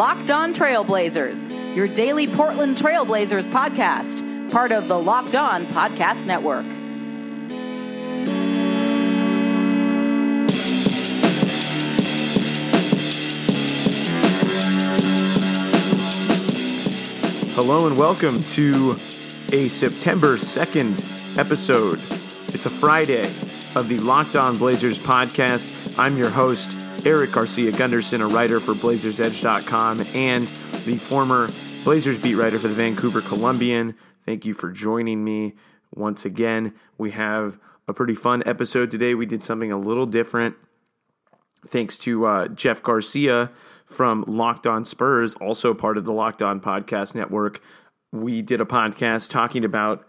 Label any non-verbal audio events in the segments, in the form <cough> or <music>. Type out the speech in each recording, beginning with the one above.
Locked On Trailblazers, your daily Portland Trailblazers podcast, part of the Locked On Podcast Network. Hello and welcome to a September 2nd episode. It's a Friday of the Locked On Blazers podcast. I'm your host, Eric Garcia Gunderson, a writer for BlazersEdge.com and the former Blazers beat writer for the Vancouver Columbian. Thank you for joining me once again. We have a pretty fun episode today. We did something a little different. Thanks to uh, Jeff Garcia from Locked On Spurs, also part of the Locked On Podcast Network. We did a podcast talking about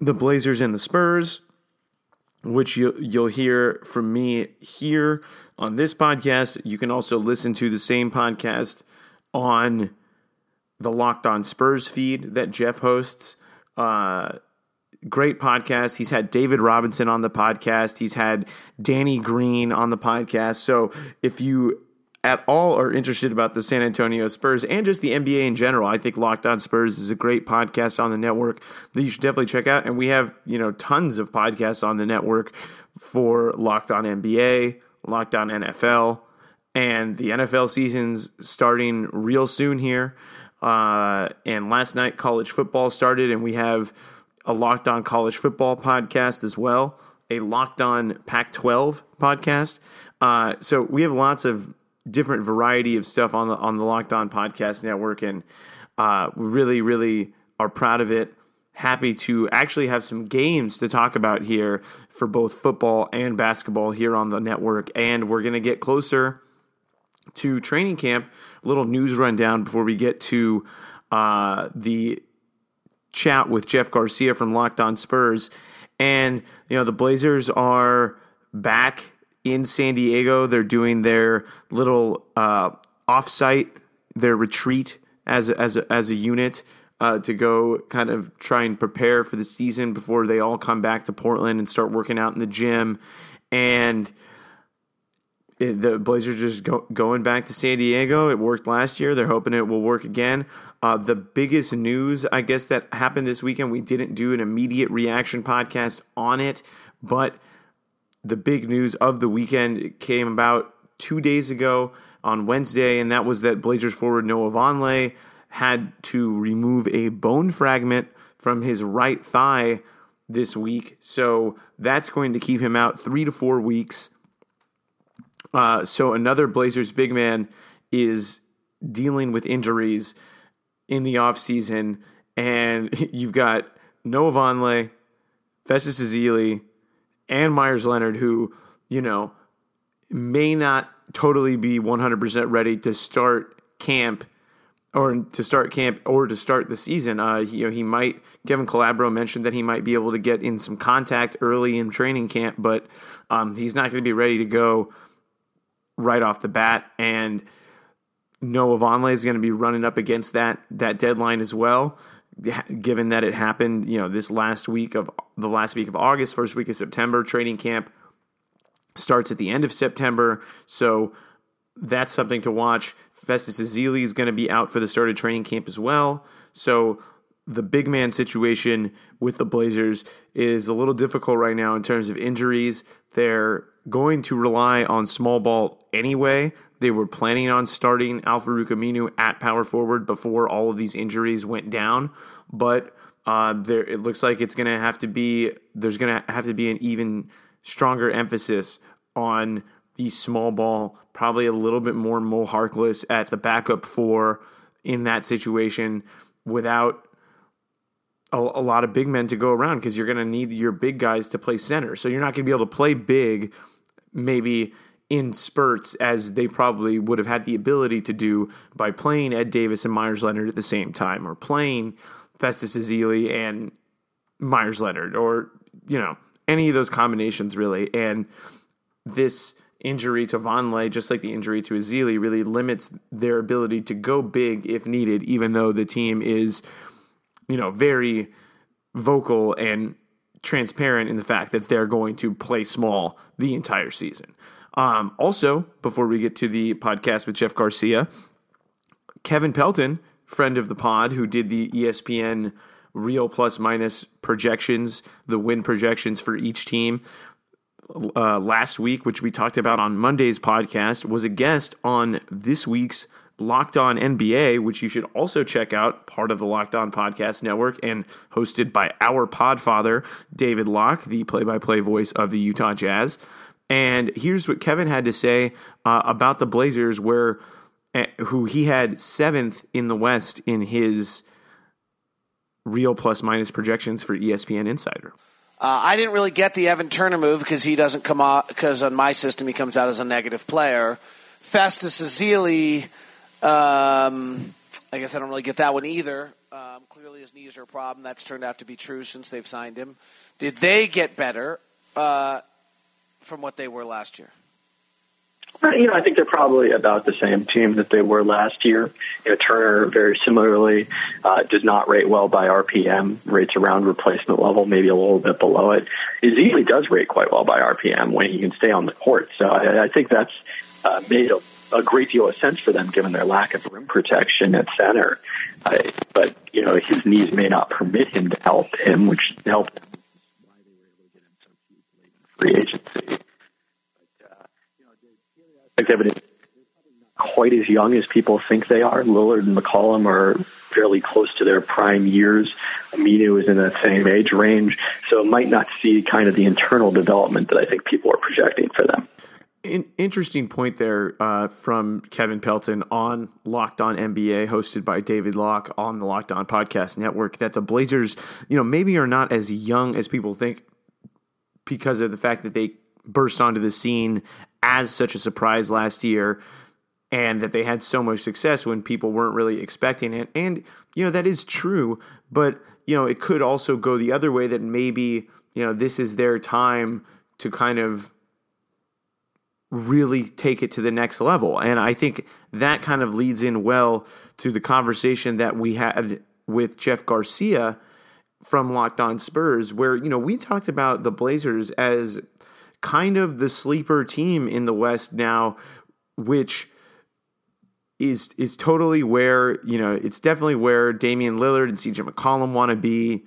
the Blazers and the Spurs, which you, you'll hear from me here on this podcast. You can also listen to the same podcast on the Locked On Spurs feed that Jeff hosts. Uh, great podcast. He's had David Robinson on the podcast. He's had Danny Green on the podcast. So if you at all are interested about the San Antonio Spurs and just the NBA in general, I think Locked On Spurs is a great podcast on the network that you should definitely check out. And we have, you know, tons of podcasts on the network for Locked On NBA, Locked On NFL, and the NFL season's starting real soon here. Uh, and last night, college football started, and we have a Locked On College Football podcast as well, a Locked On Pac 12 podcast. Uh, so we have lots of different variety of stuff on the on the Locked On Podcast Network, and uh, we really, really are proud of it. Happy to actually have some games to talk about here for both football and basketball here on the network, and we're to get closer to training camp. A little news rundown before we get to uh, the chat with Jeff Garcia from Locked On Spurs, and you know the Blazers are back in San Diego. They're doing their little uh, offsite, their retreat as a, as a, as a unit uh, to go kind of try and prepare for the season before they all come back to Portland and start working out in the gym. And it, the Blazers just go, going back to San Diego. It worked last year. They're hoping it will work again. Uh, the biggest news, I guess, that happened this weekend, we didn't do an immediate reaction podcast on it, but – the big news of the weekend came about two days ago on Wednesday, and that was that Blazers forward Noah Vonleh had to remove a bone fragment from his right thigh this week. So that's going to keep him out three to four weeks. Uh, so another Blazers big man is dealing with injuries in the offseason. And <laughs> you've got Noah Vonleh, Festus Ezeli, and Meyers Leonard, who, you know, may not totally be 100% ready to start camp or to start camp or to start the season. Uh, you know, he might, Kevin Calabro mentioned that he might be able to get in some contact early in training camp, but um, he's not going to be ready to go right off the bat. And Noah Vonleh is going to be running up against that, that deadline as well given that it happened, you know, this last week of the last week of August, first week of September, training camp starts at the end of September. So that's something to watch. Festus Ezeli is going to be out for the start of training camp as well. So the big man situation with the Blazers is a little difficult right now in terms of injuries. They're going to rely on small ball anyway. They were planning on starting Al-Farouq Aminu at power forward before all of these injuries went down, but uh, there it looks like it's going to have to be there's going to have to be an even stronger emphasis on the small ball, probably a little bit more Mo Harkless at the backup four in that situation without a, a lot of big men to go around because you're going to need your big guys to play center. So you're not going to be able to play big maybe in spurts as they probably would have had the ability to do by playing Ed Davis and Meyers Leonard at the same time, or playing Festus Ezeli and Meyers Leonard or you know any of those combinations really. And this injury to Vonleh, just like the injury to Ezeli, really limits their ability to go big if needed, even though the team is you know very vocal and transparent in the fact that they're going to play small the entire season. Um, also, before we get to the podcast with Jeff Garcia, Kevin Pelton, friend of the pod, who did the ESPN real plus minus projections, the win projections for each team uh, last week, which we talked about on Monday's podcast, was a guest on this week's Locked On NBA, which you should also check out, part of the Locked On Podcast Network and hosted by our podfather, David Locke, the play by play voice of the Utah Jazz. And here's what Kevin had to say uh, about the Blazers, where uh, who he had seventh in the West in his real plus minus projections for ESPN Insider. Uh, I didn't really get the Evan Turner move because he doesn't come out because on my system he comes out as a negative player. Festus Ezeli, um, I guess I don't really get that one either. Um, clearly his knees are a problem. That's turned out to be true since they've signed him. Did they get better uh, from what they were last year? You know, I think they're probably about the same team that they were last year. You know, Turner very similarly uh, does not rate well by RPM, rates around replacement level, maybe a little bit below it. Ezeli does rate quite well by RPM when he can stay on the court. So I, I think that's uh, made a, a great deal of sense for them given their lack of rim protection at center. Uh, but you know, his knees may not permit him to help him, which helped him. Why they were able to get him so cheap late in free agency exhibited quite as young as people think they are. Lillard and McCollum are fairly close to their prime years. Aminu is in that same age range, so it might not see kind of the internal development that I think people are projecting for them. Interesting point there uh, from Kevin Pelton on Locked On NBA, hosted by David Locke on the Locked On Podcast Network. That the Blazers, you know, maybe are not as young as people think because of the fact that they burst onto the scene as such a surprise last year and that they had so much success when people weren't really expecting it. And, you know, that is true, but, you know, it could also go the other way that maybe, you know, this is their time to kind of really take it to the next level. And I think that kind of leads in well to the conversation that we had with Jeff Garcia from Locked On Spurs, where, you know, we talked about the Blazers as kind of the sleeper team in the West now, which is is totally where you know it's definitely where Damian Lillard and CJ McCollum want to be.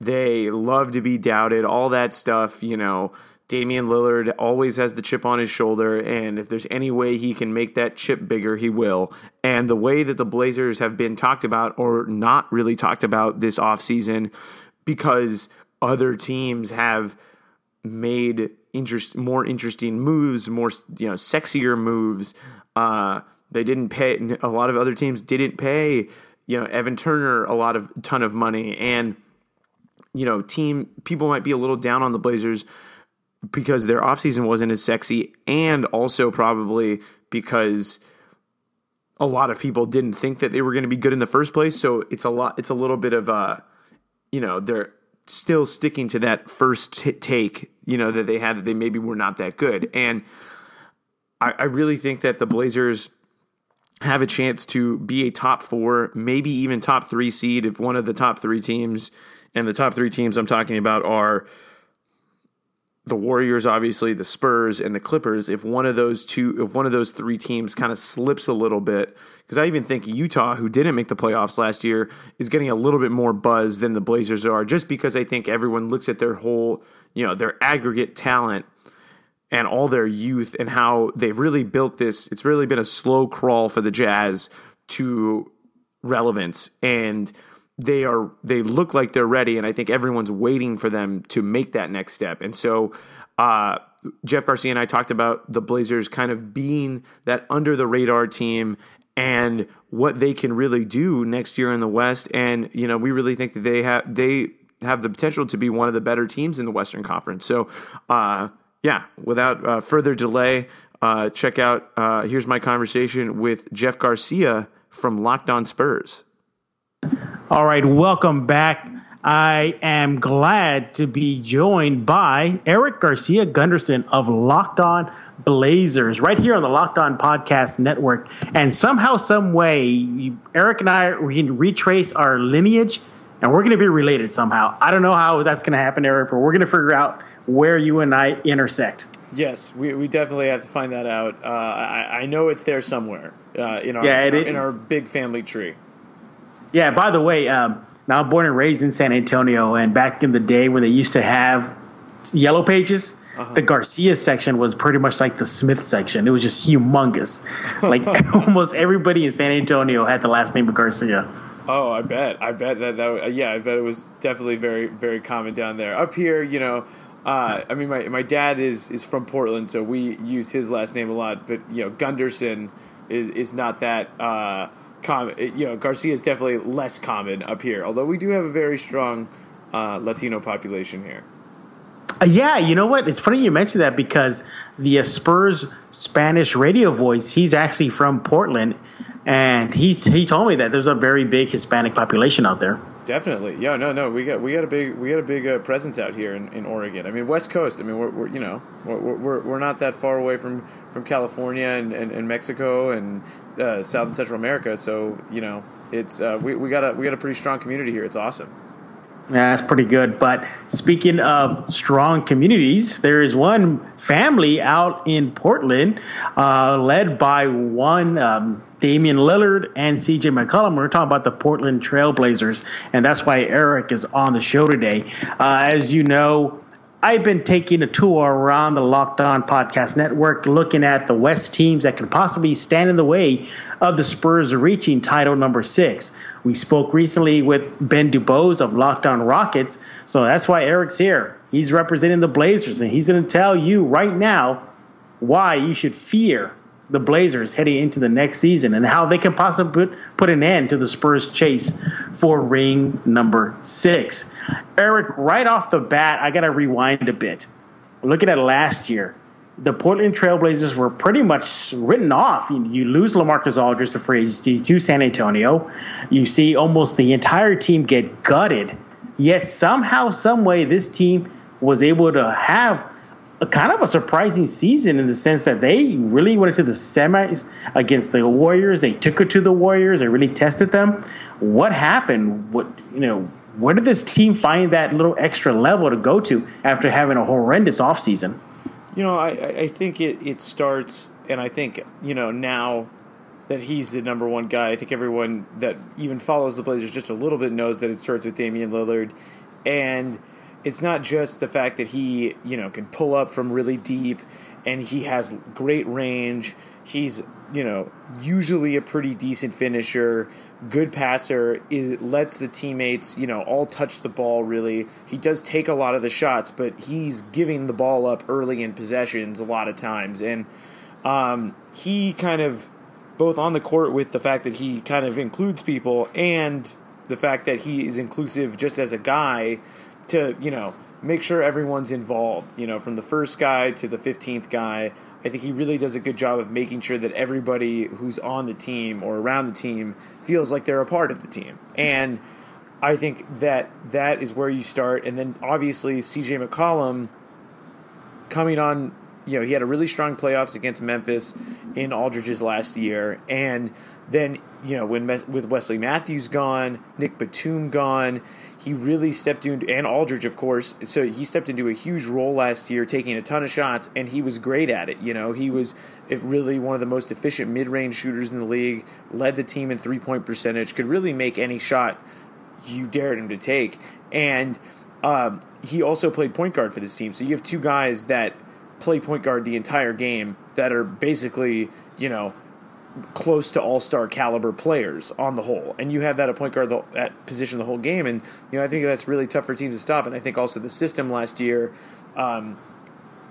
They love to be doubted, all that stuff. You know, Damian Lillard always has the chip on his shoulder, and if there's any way he can make that chip bigger, he will. And the way that the Blazers have been talked about or not really talked about this offseason because other teams have made interest, more interesting moves, more you know, sexier moves. Uh, they didn't pay. A lot of other teams didn't pay. You know, Evan Turner a lot of ton of money, and you know, team people might be a little down on the Blazers because their offseason wasn't as sexy, and also probably because a lot of people didn't think that they were going to be good in the first place. So it's a lot. It's a little bit of a, you know, they're still sticking to that first t- take, you know, that they had that they maybe were not that good. And I, I really think that the Blazers have a chance to be a top four, maybe even top three seed if one of the top three teams, and the top three teams I'm talking about are the Warriors, obviously, the Spurs, and the Clippers. If one of those two, if one of those three teams kind of slips a little bit, because I even think Utah, who didn't make the playoffs last year, is getting a little bit more buzz than the Blazers are, just because I think everyone looks at their whole, you know, their aggregate talent and all their youth and how they've really built this. It's really been a slow crawl for the Jazz to relevance and they are they look like they're ready and i think everyone's waiting for them to make that next step. And so uh, jeff garcia and i talked about the blazers kind of being that under the radar team and what they can really do next year in the west. And you know we really think that they have they have the potential to be one of the better teams in the western conference. So uh, yeah without uh, further delay uh, check out uh, here's my conversation with jeff garcia from locked on spurs all right, welcome back. I am glad to be joined by Eric Garcia Gunderson of Locked On Blazers, right here on the Locked On Podcast Network. And somehow, some way, Eric and I we can retrace our lineage, and we're going to be related somehow. I don't know how that's going to happen, Eric, but we're going to figure out where you and I intersect. Yes, we, we definitely have to find that out. Uh, I, I know it's there somewhere uh, in our, Yeah, in, our in our big family tree. Yeah, by the way, um, now I'm born and raised in San Antonio, and back in the day when they used to have yellow pages, the Garcia section was pretty much like the Smith section. It was just humongous. Like <laughs> <laughs> almost everybody in San Antonio had the last name of Garcia. Oh, I bet. I bet that that yeah, I bet it was definitely very very common down there. Up here, you know, uh, I mean, my my dad is is from Portland, so we use his last name a lot. But you know, Gunderson is is not that uh, common. You know, Garcia is definitely less common up here. Although we do have a very strong uh, Latino population here. Uh, yeah, you know what? It's funny you mentioned that because the Spurs Spanish radio voice, he's actually from Portland, and he's he told me that there's a very big Hispanic population out there. Definitely, yeah, no, no, we got we got a big we got a big uh, presence out here in, in Oregon. I mean, West Coast. I mean, we're, we're you know we're, we're we're not that far away from, from California and, and, and Mexico and uh, South and Central America. So you know, it's uh, we we got a we got a pretty strong community here. It's awesome. Yeah, that's pretty good. But speaking of strong communities, there is one family out in Portland, uh, led by one um, Damian Lillard and CJ McCollum. We're talking about the Portland Trailblazers, and that's why Eric is on the show today. Uh, as you know, I've been taking a tour around the Locked On Podcast Network, looking at the West teams that could possibly stand in the way of the Spurs reaching title number six. We spoke recently with Ben Dubose of Locked On Rockets, so that's why Eric's here. He's representing the Blazers, and he's going to tell you right now why you should fear the Blazers heading into the next season and how they can possibly put, put an end to the Spurs' chase for ring number six. Eric, right off the bat, I got to rewind a bit. Looking at last year, the Portland Trailblazers were pretty much written off. You, lose Lamarcus Aldridge to free agency to San Antonio. You see almost the entire team get gutted. Yet somehow, some way, this team was able to have a kind of a surprising season in the sense that they really went into the semis against the Warriors. They took it to the Warriors. They really tested them. What happened? What you know? Where did this team find that little extra level to go to after having a horrendous offseason? You know, I, I think it, it starts, and I think, you know, now that he's the number one guy, I think everyone that even follows the Blazers just a little bit knows that it starts with Damian Lillard. And it's not just the fact that he, you know, can pull up from really deep and he has great range. He's, you know, usually a pretty decent finisher, good passer, is lets the teammates, you know, all touch the ball really. He does take a lot of the shots, but he's giving the ball up early in possessions a lot of times. And um, he kind of both on the court with the fact that he kind of includes people and the fact that he is inclusive just as a guy to, you know, make sure everyone's involved, you know, from the first guy to the 15th guy. I think he really does a good job of making sure that everybody who's on the team or around the team feels like they're a part of the team. And I think that that is where you start. And then obviously CJ McCollum coming on, you know, he had a really strong playoffs against Memphis in Aldridge's last year, and then you know when with Wesley Matthews gone, Nick Batum gone, he really stepped into and Aldridge of course. So he stepped into a huge role last year, taking a ton of shots, and he was great at it. You know, he was really one of the most efficient mid-range shooters in the league, led the team in three-point percentage, could really make any shot you dared him to take, and. Um, he also played point guard for this team. So you have two guys that play point guard the entire game that are basically, you know, close to all star caliber players on the whole. And you have that at point guard the, at position the whole game. And, you know, I think that's really tough for teams to stop. And I think also the system last year um,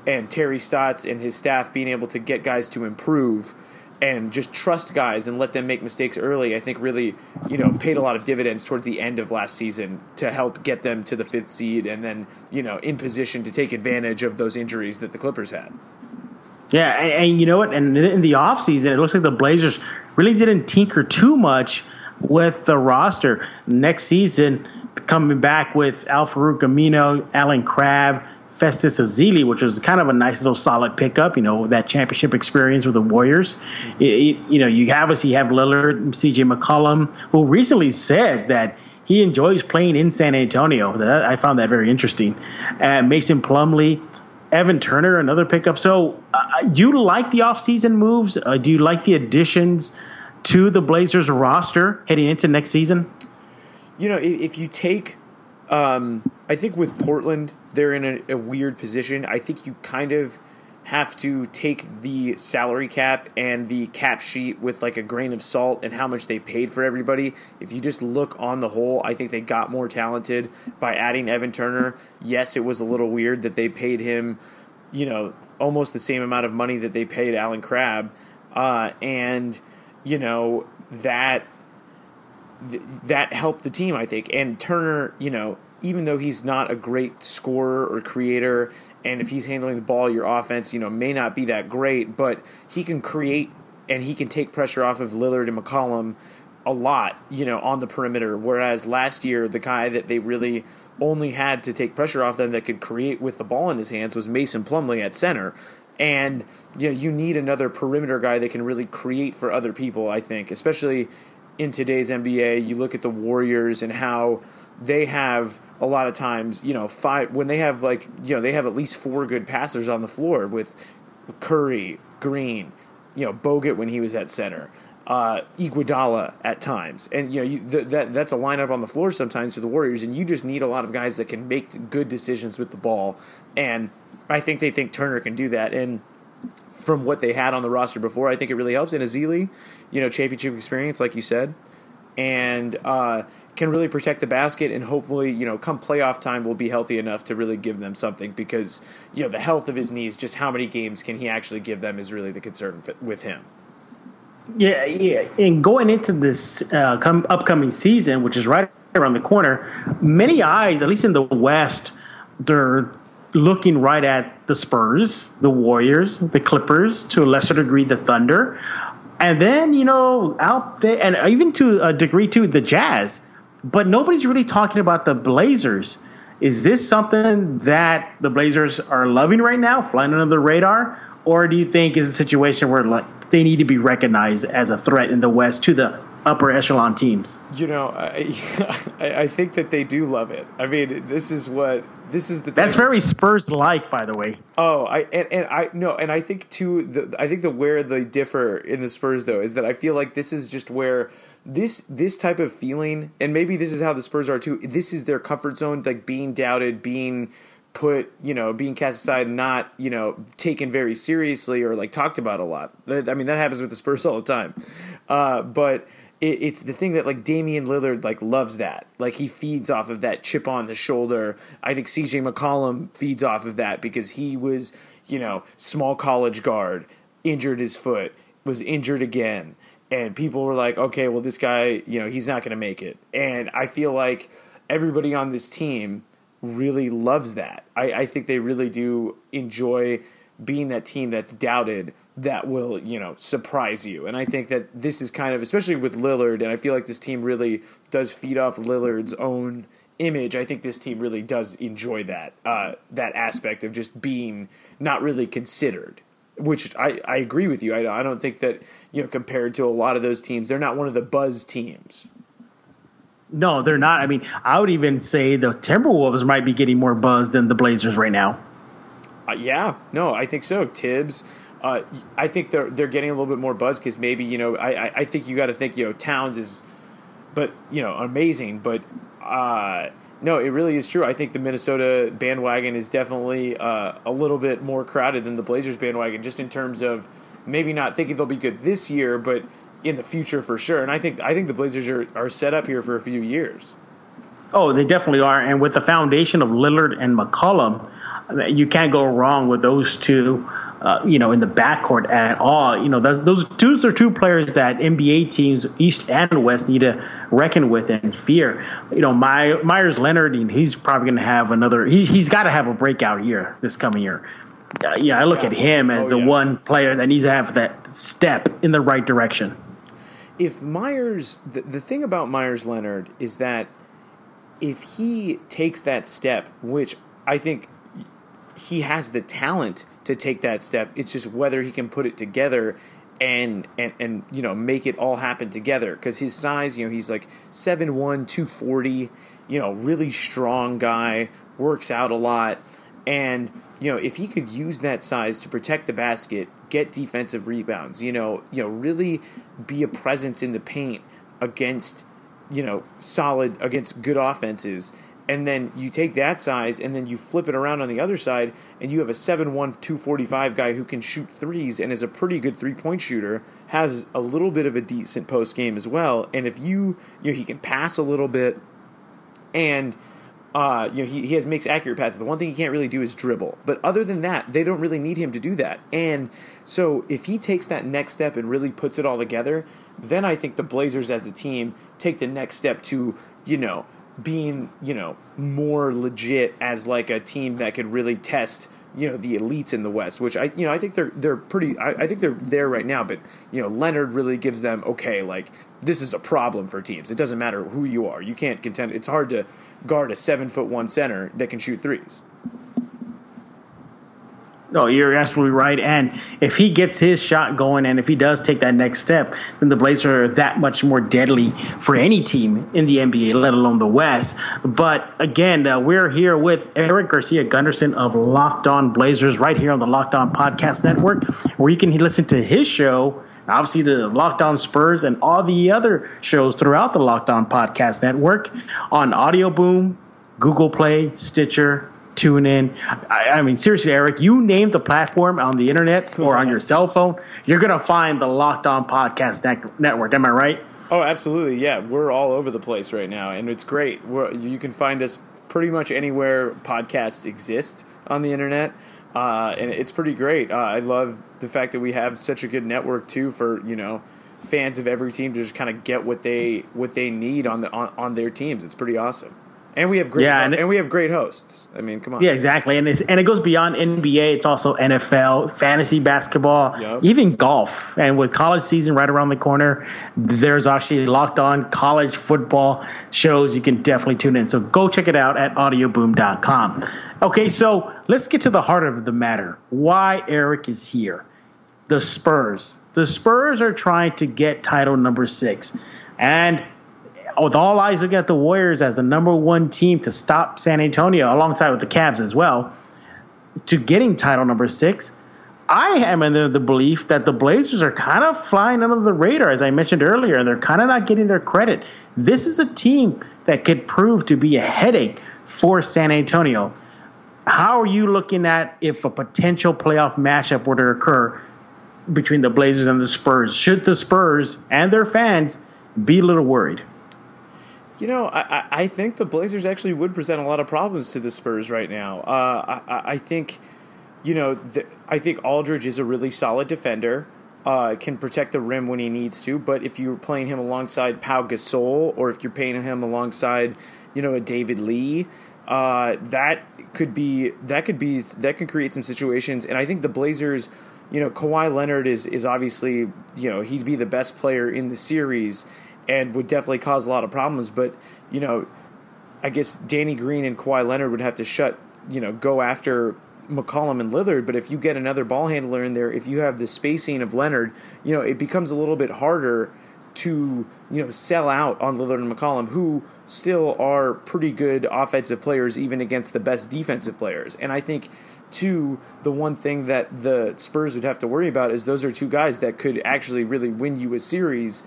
and Terry Stotts and his staff being able to get guys to improve and just trust guys and let them make mistakes early, I think really, you know, paid a lot of dividends towards the end of last season to help get them to the fifth seed and then, you know, in position to take advantage of those injuries that the Clippers had. Yeah, and, and you know what? And in the offseason, it looks like the Blazers really didn't tinker too much with the roster. Next season, coming back with Al Farouq Aminu, Allen Crabbe, Festus Ezeli, which was kind of a nice little solid pickup, you know, that championship experience with the Warriors. It, it, you know, you obviously have Lillard, CJ McCollum, who recently said that he enjoys playing in San Antonio. That, I found that very interesting. And Mason Plumlee, Evan Turner, another pickup. So, uh, do you like the offseason moves? Uh, do you like the additions to the Blazers roster heading into next season? You know, if, if you take, um, I think with Portland, they're in a, a weird position. I think you kind of have to take the salary cap and the cap sheet with like a grain of salt and how much they paid for everybody. If you just look on the whole, I think they got more talented by adding Evan Turner. Yes, it was a little weird that they paid him, you know, almost the same amount of money that they paid Allen Crabbe. Uh, and, you know, that that helped the team, I think. And Turner, you know, even though he's not a great scorer or creator, and if he's handling the ball, your offense, you know, may not be that great, but he can create and he can take pressure off of Lillard and McCollum a lot, you know, on the perimeter. Whereas last year, the guy that they really only had to take pressure off them that could create with the ball in his hands was Mason Plumlee at center. And you know, you need another perimeter guy that can really create for other people. I think, especially in today's NBA, you look at the Warriors and how they have a lot of times, you know, five when they have like you know they have at least four good passers on the floor with Curry, Green, you know, Bogut when he was at center, uh, Iguodala at times, and you know you, th- that that's a lineup on the floor sometimes for the Warriors, and you just need a lot of guys that can make good decisions with the ball, and I think they think Turner can do that, and from what they had on the roster before, I think it really helps. And Ezeli, you know, championship experience, like you said, and uh, can really protect the basket and hopefully you know come playoff time will be healthy enough to really give them something because you know the health of his knees just how many games can he actually give them is really the concern with him. Yeah yeah and going into this uh, come, upcoming season which is right around the corner many eyes at least in the west they're looking right at the spurs the warriors the clippers to a lesser degree the thunder and then you know out there and even to a degree too the jazz but nobody's really talking about the Blazers. Is this something that the Blazers are loving right now, flying under the radar, or do you think is a situation where like they need to be recognized as a threat in the West to the upper echelon teams? You know, <laughs> I I think that they do love it. I mean, this is what this is the that's very Spurs like, by the way. Oh, I and, and I no, and I think too. The, I think the where they differ in the Spurs though is that I feel like this is just where this this type of feeling, and maybe this is how the Spurs are too. This is their comfort zone, like being doubted, being put, you know, being cast aside, not you know taken very seriously or like talked about a lot. I mean, that happens with the Spurs all the time. Uh, but it, it's the thing that like Damian Lillard like loves that. Like he feeds off of that chip on the shoulder. I think CJ McCollum feeds off of that because he was, you know, small college guard, injured his foot, was injured again and people were like, okay, well, this guy, you know, he's not going to make it. And I feel like everybody on this team really loves that. I, I, think they really do enjoy being that team that's doubted that will, you know, surprise you. And I think that this is kind of, especially with Lillard, and I feel like this team really does feed off Lillard's own image. I think this team really does enjoy that uh, that aspect of just being not really considered which I, I agree with you. I, I don't think that you know compared to a lot of those teams, they're not one of the buzz teams. No, they're not. I mean, I would even say the Timberwolves might be getting more buzz than the Blazers right now. Uh, yeah, no, I think so. Thibs, uh, I think they're they're getting a little bit more buzz because maybe you know I I, I think you got to think you know Towns is, but you know amazing, but uh, no, it really is true. I think the Minnesota bandwagon is definitely uh, a little bit more crowded than the Blazers bandwagon, just in terms of maybe not thinking they'll be good this year, but in the future for sure. And I think I think the Blazers are, are set up here for a few years. Oh, they definitely are. And with the foundation of Lillard and McCollum, you can't go wrong with those two uh, you know, in the backcourt at all. You know, those, those those are two players that NBA teams, East and West, need to reckon with and fear. You know, My, Meyers Leonard, he's probably going to have another. He, he's got to have a breakout year this coming year. Uh, yeah, I look yeah. at him as oh, the yeah. one player that needs to have that step in the right direction. If Meyers, the, the thing about Meyers Leonard is that if he takes that step, which I think he has the talent to take that step. It's just whether he can put it together and and and you know make it all happen together because his size you know he's like 7'1 240 you know really strong guy works out a lot And you know, if he could use that size to protect the basket, get defensive rebounds, you know, you know, really be a presence in the paint against, you know, solid against good offenses. And then you take that size and then you flip it around on the other side and you have a 7'1 245 guy who can shoot threes and is a pretty good three-point shooter, has a little bit of a decent post game as well. And if you you know he can pass a little bit and uh, you know, he, he has makes accurate passes. The one thing he can't really do is dribble. But other than that, they don't really need him to do that. And so if he takes that next step and really puts it all together, then I think the Blazers as a team take the next step to, you know, being, you know, more legit as like a team that could really test you know the elites in the West, which I you know I think they're they're pretty I, I, think they're there right now. But you know Leonard really gives them okay, like this is a problem for teams. It doesn't matter who you are, you can't contend. It's hard to guard a seven foot one center that can shoot threes. No, you're absolutely right. And if he gets his shot going and if he does take that next step, then the Blazers are that much more deadly for any team in the NBA, let alone the West. But again, uh, we're here with Eric Garcia Gunderson of Locked On Blazers right here on the Locked On Podcast Network, where you can listen to his show. Obviously, the Locked On Spurs and all the other shows throughout the Locked On Podcast Network on Audio Boom, Google Play, Stitcher, tune in. I, I, mean, seriously, Eric, you name the platform on the internet or on your cell phone, you're going to find the Locked On Podcast Network. Am I right? Oh, absolutely. Yeah, we're all over the place right now, and it's great. We're, you can find us pretty much anywhere podcasts exist on the internet. Uh, and it's pretty great. Uh, I love the fact that we have such a good network too for you know fans of every team to just kind of get what they what they need on the on, on their teams. It's pretty awesome. And we have great, yeah, and, and, we have great hosts. I mean, come on. Yeah, exactly. And it's and it goes beyond NBA. It's also NFL, fantasy basketball, yep. even golf. And with college season right around the corner, there's actually locked on college football shows. You can definitely tune in. So go check it out at audioboom.com. Okay, so let's get to the heart of the matter. Why Eric is here? The Spurs. The Spurs are trying to get title number six, and with all eyes looking at the Warriors as the number one team to stop San Antonio, alongside with the Cavs as well, to getting title number six. I am in the, the belief that the Blazers are kind of flying under the radar, as I mentioned earlier, and they're kind of not getting their credit. This is a team that could prove to be a headache for San Antonio. How are you looking at if a potential playoff matchup were to occur between the Blazers and the Spurs? Should the Spurs and their fans be a little worried? You know, I, I think the Blazers actually would present a lot of problems to the Spurs right now. Uh, I, I think, you know, the, I think Aldridge is a really solid defender. Uh, can protect the rim when he needs to, but if you're playing him alongside Pau Gasol, or if you're playing him alongside, you know, a David Lee, uh, that could be that could be that could create some situations. And I think the Blazers, you know, Kawhi Leonard is is obviously you know he'd be the best player in the series, and would definitely cause a lot of problems. But you know, I guess Danny Green and Kawhi Leonard would have to shut, you know, go after McCollum and Lillard. But if you get another ball handler in there, if you have the spacing of Leonard, you know, it becomes a little bit harder to you know sell out on Lillard and McCollum, who still are pretty good offensive players, even against the best defensive players. And I think. Two, the one thing that the Spurs would have to worry about is those are two guys that could actually really win you a series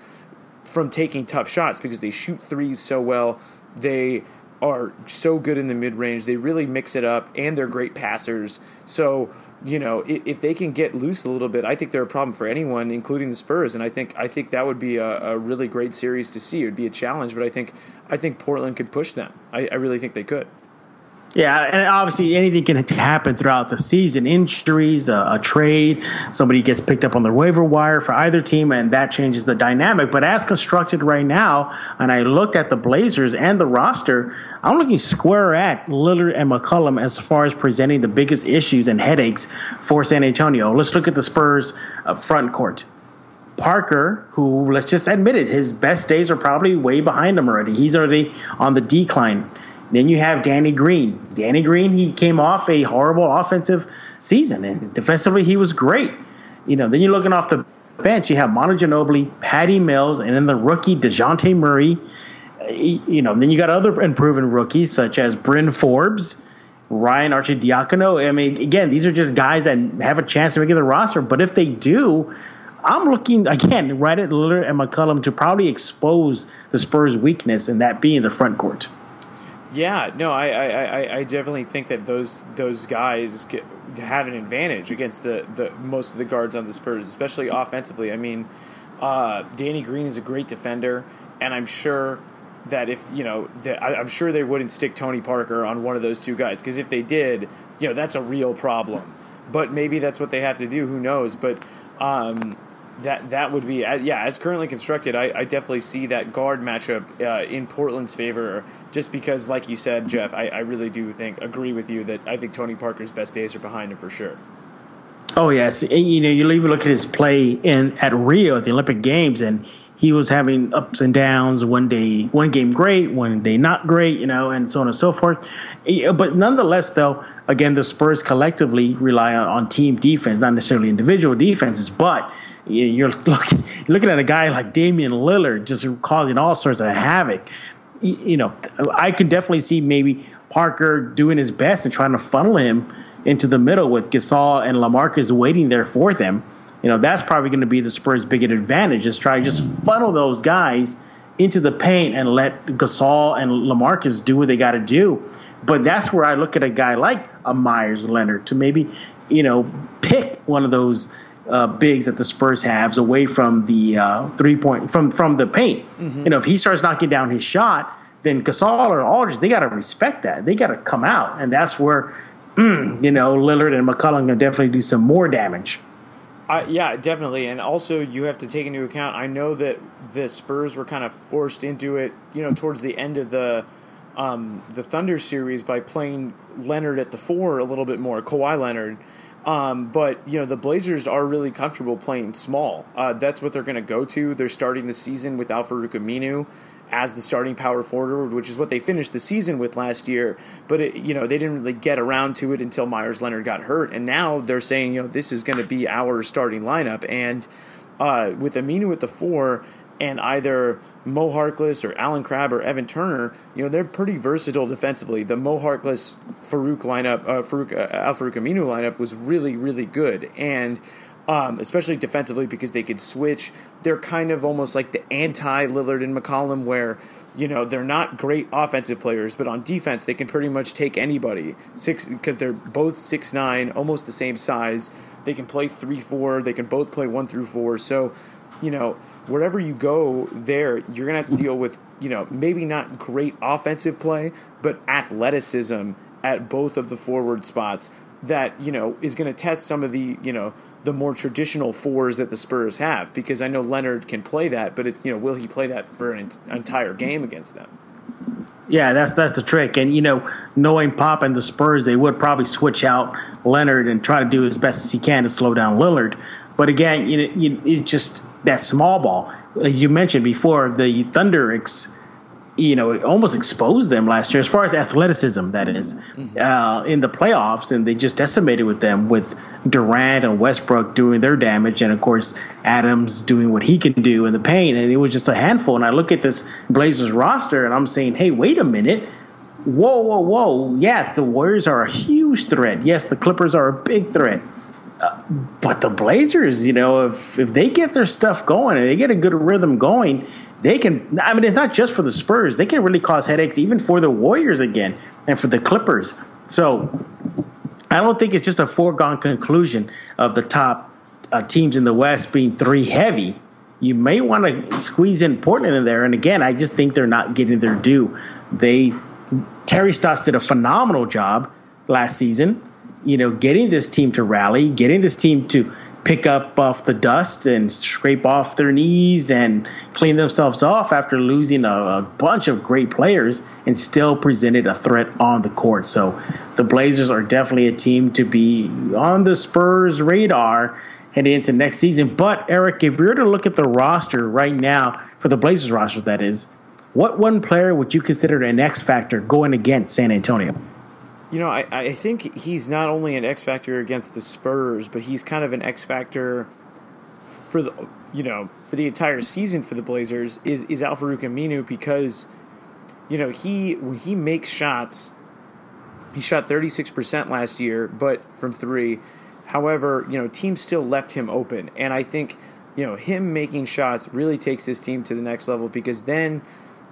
from taking tough shots because they shoot threes so well. They are so good in the mid range. They really mix it up, and they're great passers. So you know, if, they can get loose a little bit, I think they're a problem for anyone, including the Spurs. And I think I think that would be a, a really great series to see. It would be a challenge, but I think I think Portland could push them. I, I really think they could. Yeah, and obviously anything can happen throughout the season injuries, a, a, trade, somebody gets picked up on the waiver wire for either team, and that changes the dynamic. But as constructed right now, and I look at the Blazers and the roster, I'm looking square at Lillard and McCollum as far as presenting the biggest issues and headaches for San Antonio. Let's look at the Spurs uh, front court. Parker, who let's just admit it, his best days are probably way behind him already. He's already on the decline. Then you have Danny Green. Danny Green, he came off a horrible offensive season, and defensively he was great. You know, then you're looking off the bench, you have Manu Ginobili, Patty Mills, and then the rookie Dejounte Murray. You know, then you got other improving rookies such as Bryn Forbes. Ryan Arcidiacono. I mean, again, these are just guys that have a chance to make the roster. But if they do, I'm looking again right at Lillard and McCollum to probably expose the Spurs' weakness, and that being the front court. Yeah, no, I, I, I definitely think that those those guys get, have an advantage against the, the most of the guards on the Spurs, especially offensively. I mean, uh, Danny Green is a great defender, and I'm sure that if you know, that I, am sure they wouldn't stick Tony Parker on one of those two guys because if they did, you know, that's a real problem. But maybe that's what they have to do. Who knows? But um, that that would be yeah as currently constructed I, I definitely see that guard matchup uh, in Portland's favor just because like you said Jeff I, I really do think agree with you that I think Tony Parker's best days are behind him for sure. Oh yes you know you even look at his play in at Rio at the Olympic Games and he was having ups and downs one day one game great one day not great you know and so on and so forth. But nonetheless though again the Spurs collectively rely on, on team defense not necessarily individual defenses but you're <laughs> looking looking at a guy like Damian Lillard just causing all sorts of havoc. You know, I could definitely see maybe Parker doing his best and trying to funnel him into the middle with Gasol and LaMarcus waiting there for them. You know, that's probably going to be the Spurs' biggest advantage is try to just funnel those guys into the paint and let Gasol and LaMarcus do what they got to do. But that's where I look at a guy like a Meyers Leonard to maybe, you know, pick one of those uh, bigs that the Spurs have away from the uh, three point from from the paint. Mm-hmm. You know, if he starts knocking down his shot, then Gasol or Aldridge they got to respect that. They got to come out, and that's where mm, <clears throat> you know Lillard and McCollum can definitely do some more damage. Uh, yeah, definitely, and also you have to take into account. I know that the Spurs were kind of forced into it, you know, towards the end of the um, the Thunder series by playing Leonard at the four a little bit more, Kawhi Leonard um, but you know the Blazers are really comfortable playing small. Uh, that's what they're going to go to. They're starting the season with Al-Farouq Aminu as the starting power forward, which is what they finished the season with last year. But it, you know they didn't really get around to it until Meyers Leonard got hurt, and now they're saying you know this is going to be our starting lineup. And uh, with Aminu at the four, and either Mo Harkless or Allen Crabbe or Evan Turner, you know, they're pretty versatile defensively. The Mo Harkless Farouq lineup, uh, Farouq, uh, Al Farouq Aminu lineup was really, really good. And um, especially defensively because they could switch. They're kind of almost like the anti Lillard and McCollum, where you know they're not great offensive players, but on defense they can pretty much take anybody. Six because they're both six nine, almost the same size. They can play three four. They can both play one through four. So, you know, wherever you go there, you're going to have to deal with, you know, maybe not great offensive play, but athleticism at both of the forward spots that, you know, is going to test some of the, you know, the more traditional fours that the Spurs have because I know Leonard can play that, but it, you know, will he play that for an entire game against them? Yeah, that's that's the trick. And you know, knowing Pop and the Spurs, they would probably switch out Leonard and try to do as best as he can to slow down Lillard. But again, you know, you, it just that small ball. Like you mentioned before, the Thunder, ex, you know, almost exposed them last year as far as athleticism. That is, mm-hmm. uh, in the playoffs, and they just decimated with them with Durant and Westbrook doing their damage, and of course Adams doing what he can do in the paint. And it was just a handful. And I look at this Blazers roster, and I'm saying, hey, wait a minute. Whoa, whoa, whoa. Yes, the Warriors are a huge threat. Yes, the Clippers are a big threat but the Blazers, you know, if if they get their stuff going and they get a good rhythm going, they can. I mean, it's not just for the Spurs; they can really cause headaches even for the Warriors again and for the Clippers. So, I don't think it's just a foregone conclusion of the top uh, teams in the West being three heavy. You may want to squeeze in Portland in there, and again, I just think they're not getting their due. They Terry Stotts did a phenomenal job last season you know, getting this team to rally, getting this team to pick up off the dust and scrape off their knees and clean themselves off after losing a, a, bunch of great players and still presented a threat on the court. So the Blazers are definitely a team to be on the Spurs radar heading into next season. But Eric, if we were to look at the roster right now for the Blazers roster, that is, what one player would you consider an X factor going against San Antonio? You know, I, I think he's not only an X factor against the Spurs, but he's kind of an X factor for the you know for the entire season for the Blazers is is Al-Farouq Aminu because you know he when he makes shots, He shot 36% last year, but from three. However, you know, teams still left him open. And I think, you know, him making shots really takes his team to the next level because then,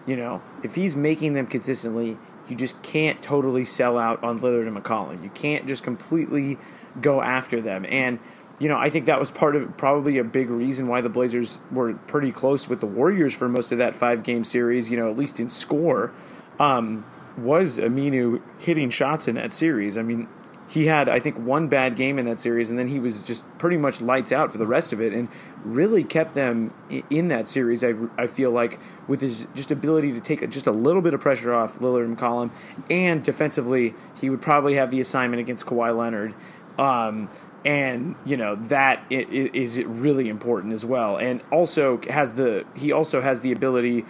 you know, if he's making them consistently, you just can't totally sell out on Lillard and McCollum. You can't just completely go after them. And, you know, I think that was part of probably a big reason why the Blazers were pretty close with the Warriors for most of that five game series, you know, at least in score. Um, was Aminu hitting shots in that series. I mean, he had I think one bad game in that series, and then he was just pretty much lights out for the rest of it, and really kept them in that series. I, I feel like with his just ability to take just a little bit of pressure off Lillard and McCollum, and defensively he would probably have the assignment against Kawhi Leonard. Um, and you know that is really important as well, and also has the he also has the ability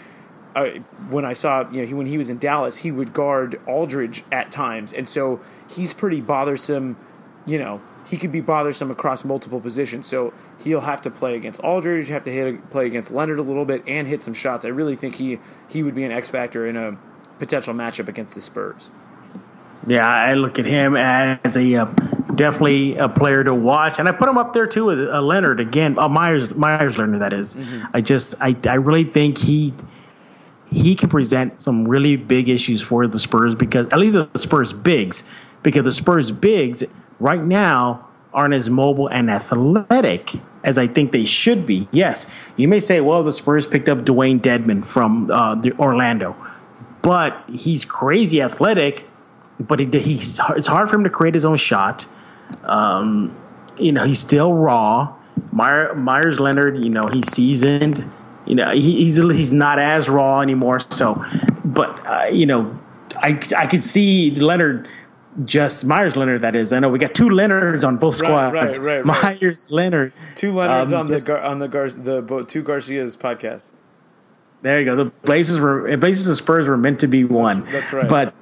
uh, when I saw, you know, he, when he was in Dallas, he would guard Aldridge at times, and so he's pretty bothersome. You know, he could be bothersome across multiple positions. So he'll have to play against Aldridge, have to hit, play against Leonard a little bit, and hit some shots. I really think he he would be an X factor in a potential matchup against the Spurs. Yeah, I look at him as a uh, definitely a player to watch, and I put him up there too with uh, Leonard again. Uh, Meyers Meyers Leonard, that is. Mm-hmm. I just I I really think he he can present some really big issues for the Spurs because at least the Spurs bigs, because the Spurs bigs right now aren't as mobile and athletic as I think they should be. Yes, you may say, well, the Spurs picked up Dewayne Dedmon from uh, Orlando, but he's crazy athletic. But he, he's it's hard for him to create his own shot. Um, you know, he's still raw. Meyers Leonard, you know, he's seasoned you know he, he's he's not as raw anymore. So, but uh, you know, I I could see Leonard just Meyers Leonard. That is, I know we got two Leonards on both squads. Right, right, right. Meyers Leonard, two Leonards um, on just, the on the Gar, the two Garcias podcast. There you go. The Blazers were Blazers and Spurs were meant to be one. That's, that's right. But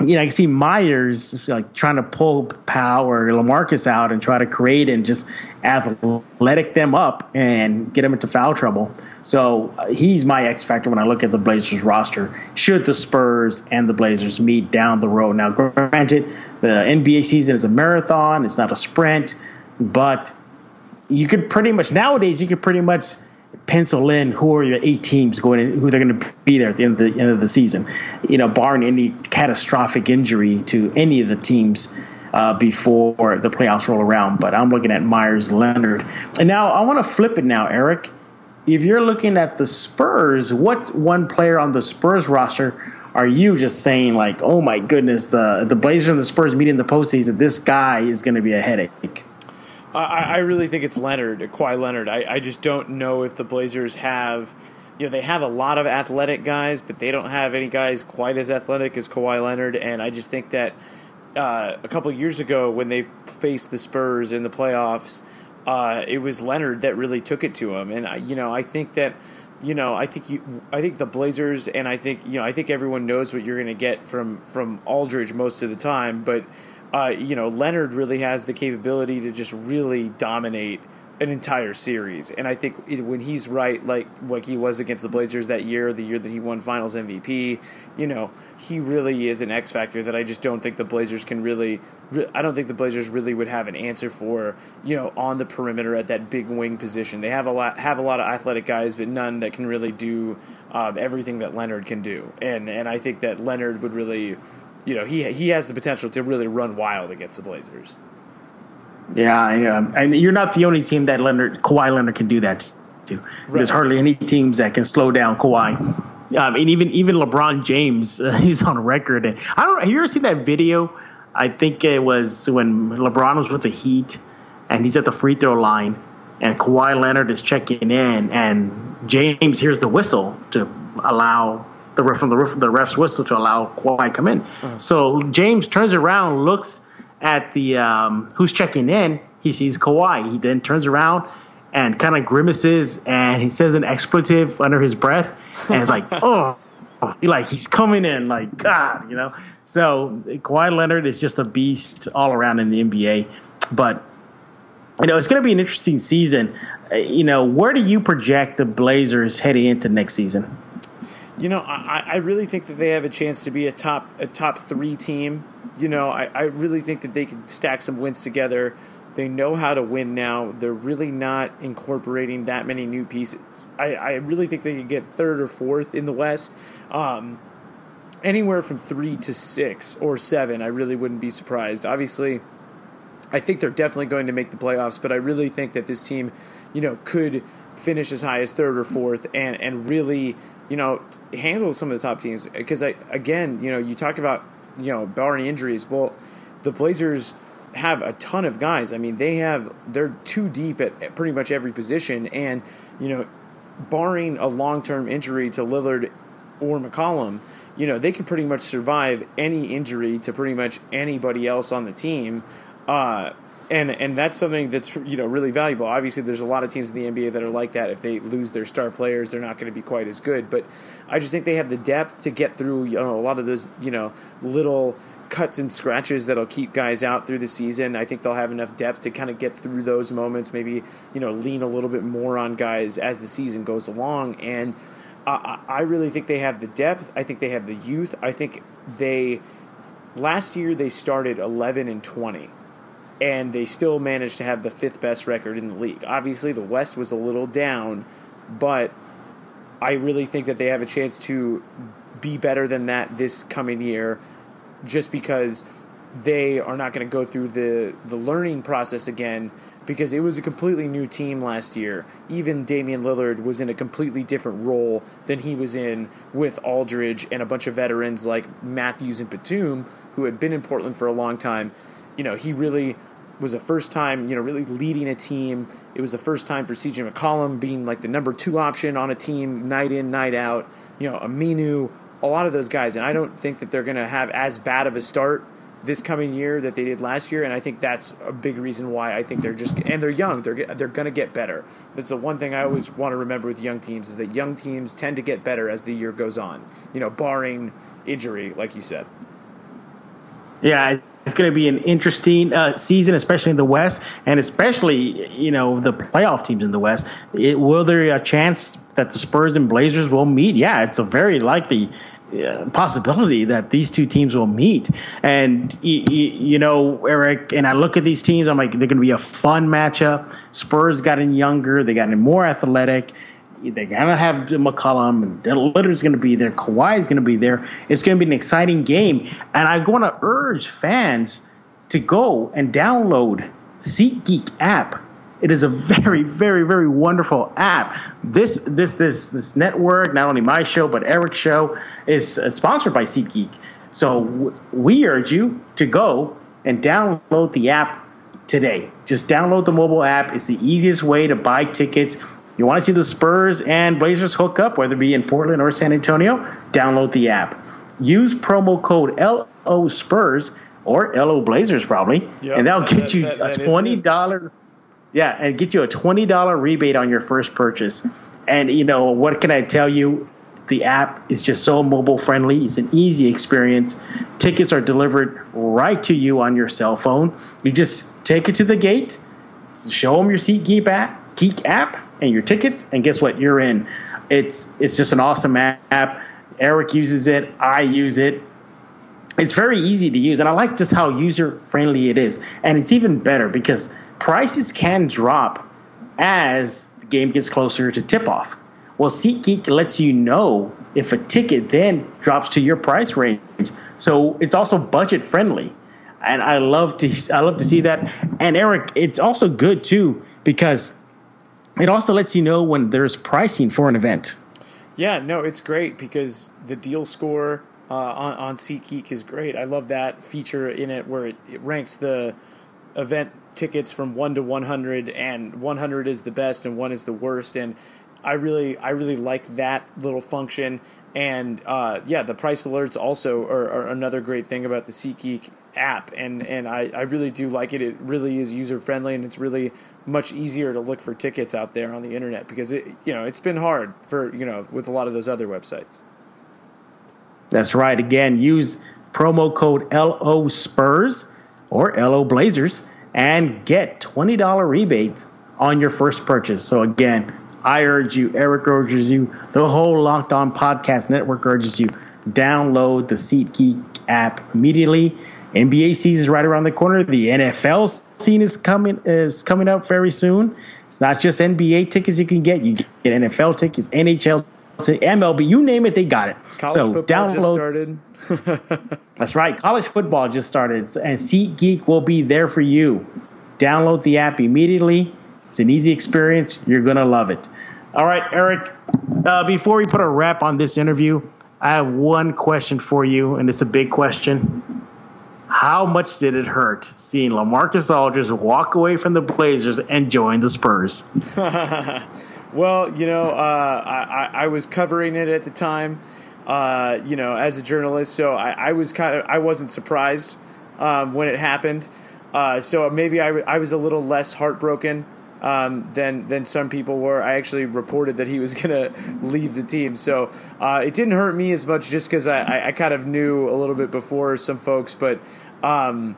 you know, I can see Meyers like trying to pull Powell or Lamarcus out and try to create and just athletic them up and get them into foul trouble. So uh, he's my X factor when I look at the Blazers roster. Should the Spurs and the Blazers meet down the road? Now, granted, the NBA season is a marathon; it's not a sprint. But you could pretty much nowadays you could pretty much pencil in who are your eight teams going in, who they're going to be there at the end of the end of the season. You know, barring any catastrophic injury to any of the teams uh, before the playoffs roll around. But I'm looking at Meyers Leonard, and now I want to flip it now, Eric. If you're looking at the Spurs, what one player on the Spurs roster are you just saying like, oh my goodness, the the Blazers and the Spurs meeting the postseason, this guy is going to be a headache? I, I really think it's Leonard, Kawhi Leonard. I, I just don't know if the Blazers have, you know, they have a lot of athletic guys, but they don't have any guys quite as athletic as Kawhi Leonard. And I just think that uh, a couple years ago when they faced the Spurs in the playoffs, uh, it was Leonard that really took it to him. And I, you know, I think that you know, I think you, I think the Blazers, and I think you know, I think everyone knows what you're going to get from from Aldridge most of the time, but uh, you know, Leonard really has the capability to just really dominate an entire series. And I think it, when he's right, like like he was against the Blazers that year, the year that he won Finals MVP, you know, he really is an X factor that I just don't think the Blazers can really. I don't think the Blazers really would have an answer for, you know, on the perimeter at that big wing position. They have a lot have a lot of athletic guys, but none that can really do um, everything that Leonard can do. And and I think that Leonard would really you know he he has the potential to really run wild against the Blazers. Yeah, yeah, and you're not the only team that Leonard Kawhi Leonard can do that to. Right. There's hardly any teams that can slow down Kawhi. I mean, even even LeBron James, uh, <laughs> he's on record. And I don't. Have you ever seen that video? I think it was when LeBron was with the Heat, and he's at the free throw line, and Kawhi Leonard is checking in, and James hears the whistle to allow the ref from the ref, the ref's whistle to allow Kawhi come in. Uh-huh. So James turns around, looks at the um, who's checking in. He sees Kawhi. He then turns around and kind of grimaces and he says an expletive under his breath, and it's like, <laughs> oh, like he's coming in like God, you know. So Kawhi Leonard is just a beast all around in the NBA, but you know it's going to be an interesting season. Uh, you know, where do you project the Blazers heading into next season? You know, I, I really think that they have a chance to be a top a top three team. You know, I, I really think that they can stack some wins together. They know how to win now. They're really not incorporating that many new pieces. I, I really think they could get third or fourth in the West. Um, anywhere from three to six or seven, I really wouldn't be surprised. Obviously, I think they're definitely going to make the playoffs, but I really think that this team, you know, could finish as high as third or fourth and, and really you know, handle some of the top teams. Because I again, you know, you talk about you know barring injuries. Well, the Blazers have a ton of guys. I mean, they have they're too deep at, at pretty much every position, and you know, barring a long term injury to Lillard or McCollum, you know, they can pretty much survive any injury to pretty much anybody else on the team. Uh, and and that's something that's you know really valuable. Obviously, there's a lot of teams in the NBA that are like that. If they lose their star players, they're not going to be quite as good. But I just think they have the depth to get through you know a lot of those you know little cuts and scratches that'll keep guys out through the season. I think they'll have enough depth to kind of get through those moments. Maybe you know lean a little bit more on guys as the season goes along. And I, I really think they have the depth. I think they have the youth. I think they last year they started 11 and 20 and they still managed to have the fifth best record in the league. Obviously, the West was a little down, but I really think that they have a chance to be better than that this coming year just because they are not going to go through the, the learning process again because it was a completely new team last year. Even Damian Lillard was in a completely different role than he was in with Aldridge and a bunch of veterans like Matthews and Batum, who had been in Portland for a long time. You know, he really was the first time, you know, really leading a team. It was the first time for CJ McCollum being like the number two option on a team night in, night out. You know, Aminu, a lot of those guys. And I don't think that they're going to have as bad of a start this coming year that they did last year. And I think that's a big reason why I think they're just, and they're young. They're, they're going to get better. That's the one thing I always want to remember with young teams is that young teams tend to get better as the year goes on, you know, barring injury, like you said. Yeah, it's going to be an interesting uh, season, especially in the West, and especially you know the playoff teams in the West. It, will there be a chance that the Spurs and Blazers will meet? Yeah, it's a very likely uh, possibility that these two teams will meet. And you, you, know, Eric, and I look at these teams, I'm like, they're going to be a fun matchup. Spurs gotten younger, they gotten more athletic. They're gonna have McCollum, and Lillard's gonna be there. Kawhi's gonna be there. It's gonna be an exciting game, and I want to urge fans to go and download SeatGeek app. It is a <laughs> very, very, very wonderful app. This, this, this, this network, not only my show but Eric's show, is uh, sponsored by SeatGeek. So we urge you to go and download the app today. Just download the mobile app. It's the easiest way to buy tickets you want to see the Spurs and Blazers hook up, whether it be in Portland or San Antonio? Download the app. Use promo code LO Spurs or LO Blazers probably, yep, and that'll get that, you that, that, a twenty dollar. Yeah, and get you a twenty dollar rebate on your first purchase. And you know what can I tell you? The app is just so mobile friendly. It's an easy experience. Tickets are delivered right to you on your cell phone. You just take it to the gate, show them your SeatGeek app, Geek app, and your tickets, and guess what? You're in. It's it's just an awesome app. Eric uses it. I use it. It's very easy to use, and I like just how user friendly it is. And it's even better because prices can drop as the game gets closer to tip off. Well, SeatGeek lets you know if a ticket then drops to your price range. So it's also budget friendly. And I love to I love to see that. And Eric, it's also good too because it also lets you know when there's pricing for an event. Yeah, no, it's great because the deal score uh, on, on SeatGeek is great. I love that feature in it where it, it ranks the event tickets from 1 to 100 and 100 is the best and 1 is the worst and I really I really like that little function and uh, yeah the price alerts also are, are another great thing about the SeatGeek app and and I, I really do like it. It really is user friendly and it's really much easier to look for tickets out there on the internet because it you know it's been hard for you know with a lot of those other websites. That's right. Again use promo code lo spurs or lo blazers and get $20 rebates on your first purchase. So again I urge you, Eric urges you, the whole Locked On Podcast Network urges you, download the SeatGeek app immediately. NBA season is right around the corner. The NFL scene is coming is coming up very soon. It's not just NBA tickets you can get. You get NFL tickets, NHL, MLB, you name it, they got it. College so download. <laughs> that's right. College football just started, and SeatGeek will be there for you. Download the app immediately. It's an easy experience. You're gonna love it. All right, Eric. Uh, before we put a wrap on this interview, I have one question for you, and it's a big question. How much did it hurt seeing LaMarcus Aldridge walk away from the Blazers and join the Spurs? <laughs> well, you know, uh, I, I, was covering it at the time, uh, you know, as a journalist, so I, I, was kind of I wasn't surprised um, when it happened. Uh, so maybe I, I was a little less heartbroken um, than than some people were. I actually reported that he was <laughs> going to leave the team, so uh, it didn't hurt me as much just because I, I, I, kind of knew a little bit before some folks, but um,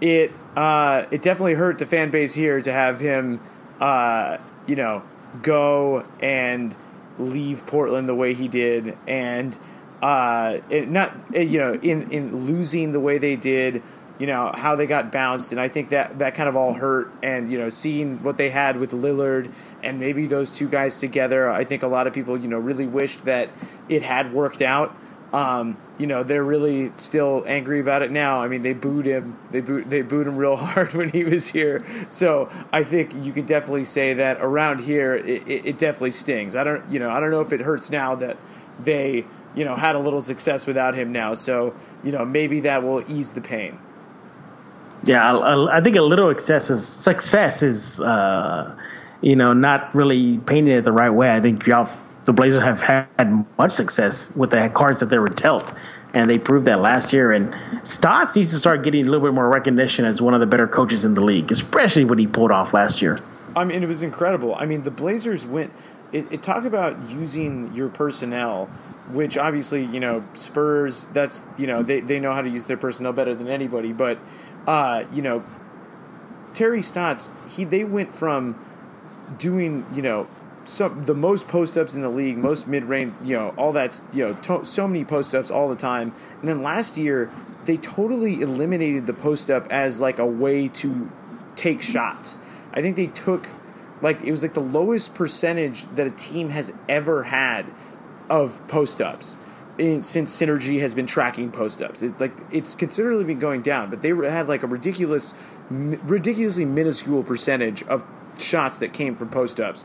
it uh, it definitely hurt the fan base here to have him, uh, you know, go and leave Portland the way he did, and uh, it not you know in in losing the way they did you know how they got bounced, and I think that that kind of all hurt. And you know, seeing what they had with Lillard and maybe those two guys together, I think a lot of people you know really wished that it had worked out. Um, you know, they're really still angry about it now. I mean, they booed him. They booed they booed him real <laughs> hard when he was here. So I think you could definitely say that around here, it, it, it definitely stings. I don't, you know, I don't know if it hurts now that they you know had a little success without him now. So you know maybe that will ease the pain. Yeah, I, I, think a little excess is, success is, uh, you know, not really painted it the right way. I think y'all, the Blazers have had much success with the cards that they were dealt, and they proved that last year. And Stotts needs to start getting a little bit more recognition as one of the better coaches in the league, especially what he pulled off last year. I mean, it was incredible. I mean, the Blazers went. It, it talk about using your personnel which obviously you know Spurs. That's you know they they know how to use their personnel better than anybody. But uh, you know, Terry Stotts, he they went from doing, you know, some the most post ups in the league, most mid range, you know, all that's you know, to, so many post ups all the time. And then last year, they totally eliminated the post up as like a way to take shots. I think they took like it was like the lowest percentage that a team has ever had of post ups in, since Synergy has been tracking post ups. It, like it's considerably been going down, but they had like a ridiculous, ridiculously minuscule percentage of shots that came from post ups,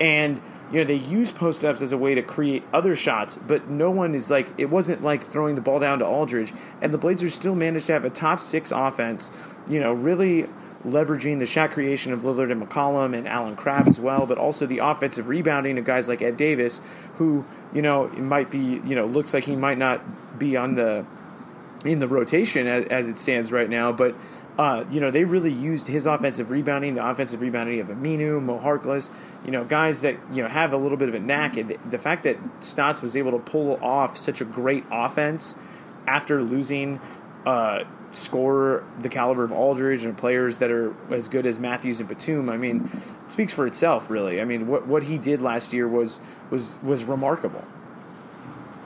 and you know they use post ups as a way to create other shots, but no one is like it wasn't like throwing the ball down to Aldridge, and the Blazers still managed to have a top six offense. You know, really leveraging the shot creation of Lillard and McCollum and Allen Crabbe as well, but also the offensive rebounding of guys like Ed Davis, who you know might be you know looks like he might not be on the in the rotation as, as it stands right now, but. Uh, you know, they really used his offensive rebounding, the offensive rebounding of Aminu, Mo Harkless, you know, guys that, you know, have a little bit of a knack. And the, the fact that Stotts was able to pull off such a great offense after losing uh, score the caliber of Aldridge and players that are as good as Matthews and Batum, I mean, speaks for itself, really. I mean, what what he did last year was was was remarkable.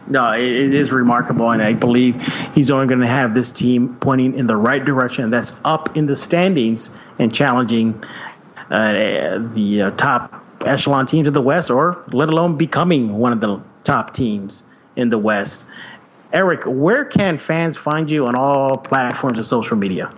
No, it is remarkable, and I believe he's only going to have this team pointing in the right direction. That's up in the standings and challenging uh, the uh, top echelon teams of the West, or let alone becoming one of the top teams in the West. Eric, where can fans find you on all platforms of social media?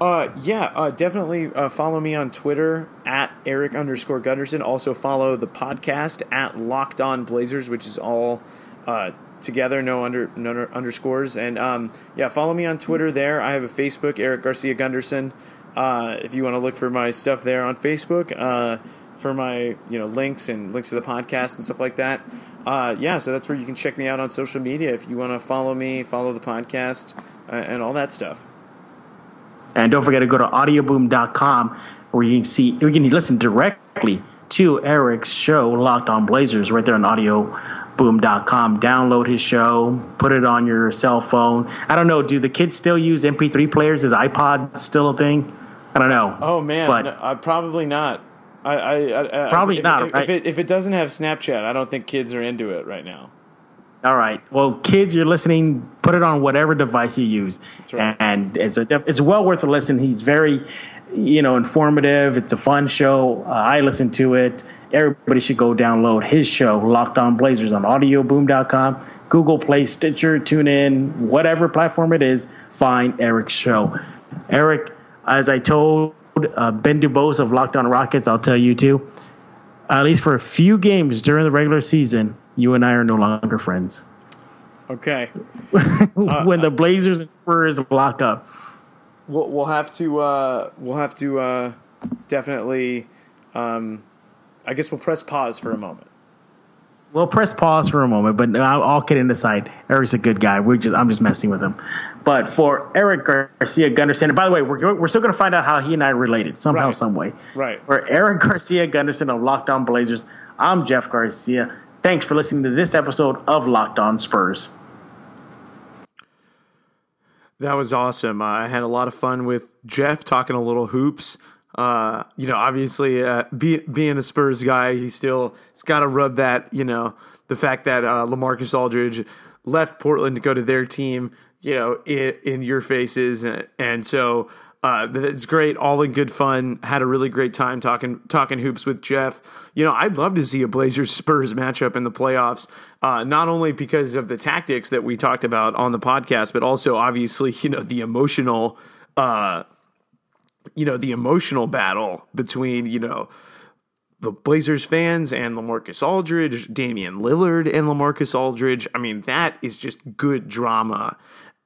Uh, yeah, uh, definitely uh, follow me on Twitter at Eric underscore Gunderson. Also follow the podcast at Locked On Blazers, which is all uh, together, no under no underscores. And um, yeah, follow me on Twitter there. I have a Facebook, Eric Garcia Gunderson. Uh, if you want to look for my stuff there on Facebook, uh, for my you know links and links to the podcast and stuff like that uh, yeah, so that's where you can check me out on social media if you want to follow me, follow the podcast, uh, and all that stuff. And don't forget to go to audioboom.com where you can see, you can listen directly to Eric's show, Locked On Blazers, right there on audioboom.com. Download his show, put it on your cell phone. I don't know, do the kids still use MP3 players? Is iPod still a thing? I don't know. Oh, man. But, no, uh, probably not. I, I, I Probably if, not, If, right? if, it, if it doesn't have Snapchat, I don't think kids are into it right now. All right. Well, kids, you're listening. Put it on whatever device you use. That's right. And it's a def- it's well worth a listen. He's very, you know, informative. It's a fun show. Uh, I listen to it. Everybody should go download his show, Locked On Blazers, on AudioBoom.com, Google Play, Stitcher, TuneIn, whatever platform it is. Find Eric's show. Eric, as I told uh, Ben Dubose of Locked On Rockets, I'll tell you too. At least for a few games during the regular season, you and I are no longer friends. Okay. <laughs> when the Blazers and Spurs lock up. We'll, we'll have to uh, we'll have to uh, definitely. Um, I guess we'll press pause for a moment. We'll press pause for a moment, but I'll, I'll get in aside. Eric's a good guy. We're just, I'm just messing with him. But for Eric Garcia Gunderson, and by the way, we're, we're still going to find out how he and I related somehow, Right. some way. Right. For Eric <laughs> Garcia Gunderson of Locked On Blazers, I'm Jeff Garcia. Thanks for listening to this episode of Locked On Spurs. That was awesome. Uh, I had a lot of fun with Jeff talking a little hoops. Uh, you know, obviously, uh, be, being a Spurs guy, he still it's got to rub that. You know, the fact that uh, Lamarcus Aldridge left Portland to go to their team. You know, in, in your faces, and, and so uh, it's great. All in good fun. Had a really great time talking talking hoops with Jeff. You know, I'd love to see a Blazers Spurs matchup in the playoffs. Uh, not only because of the tactics that we talked about on the podcast, but also obviously, you know, the emotional, uh, you know, the emotional battle between you know the Blazers fans and Lamarcus Aldridge, Damian Lillard and Lamarcus Aldridge. I mean, that is just good drama.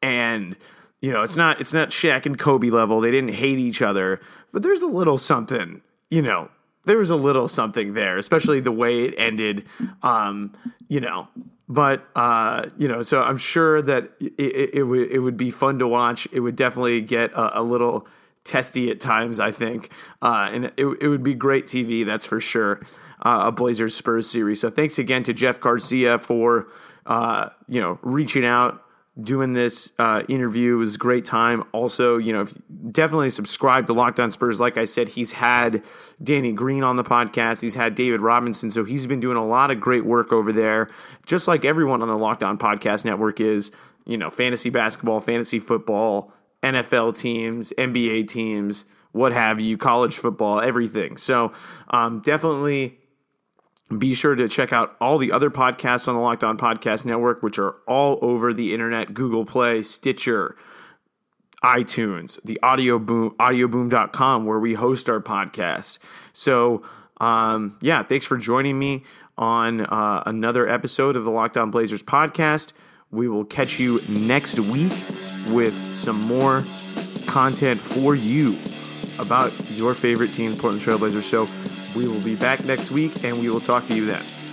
And you know, it's not it's not Shaq and Kobe level. They didn't hate each other, but there's a little something, you know, there was a little something there, especially the way it ended. Um, you know, but uh, you know, so I'm sure that it, it, it would it would be fun to watch. It would definitely get a, a little testy at times, I think, uh, and it, it would be great TV, that's for sure. Uh, a Blazers Spurs series. So thanks again to Jeff Garcia for uh, you know reaching out, doing this uh, interview. It was a great time. Also, you know, if, definitely subscribe to Locked On Spurs. Like I said, he's had Danny Green on the podcast. He's had David Robinson, so he's been doing a lot of great work over there. Just like everyone on the Locked On Podcast Network is. You know, fantasy basketball, fantasy football, NFL teams, NBA teams, what have you, college football, everything. So um, definitely be sure to check out all the other podcasts on the Locked On Podcast Network, which are all over the internet Google Play, Stitcher, iTunes, the audio boom, audioboom.com, where we host our podcast. So, um, yeah, thanks for joining me on uh, another episode of the Locked On Blazers podcast. We will catch you next week with some more content for you about your favorite team, Portland Trailblazers. So we will be back next week and we will talk to you then.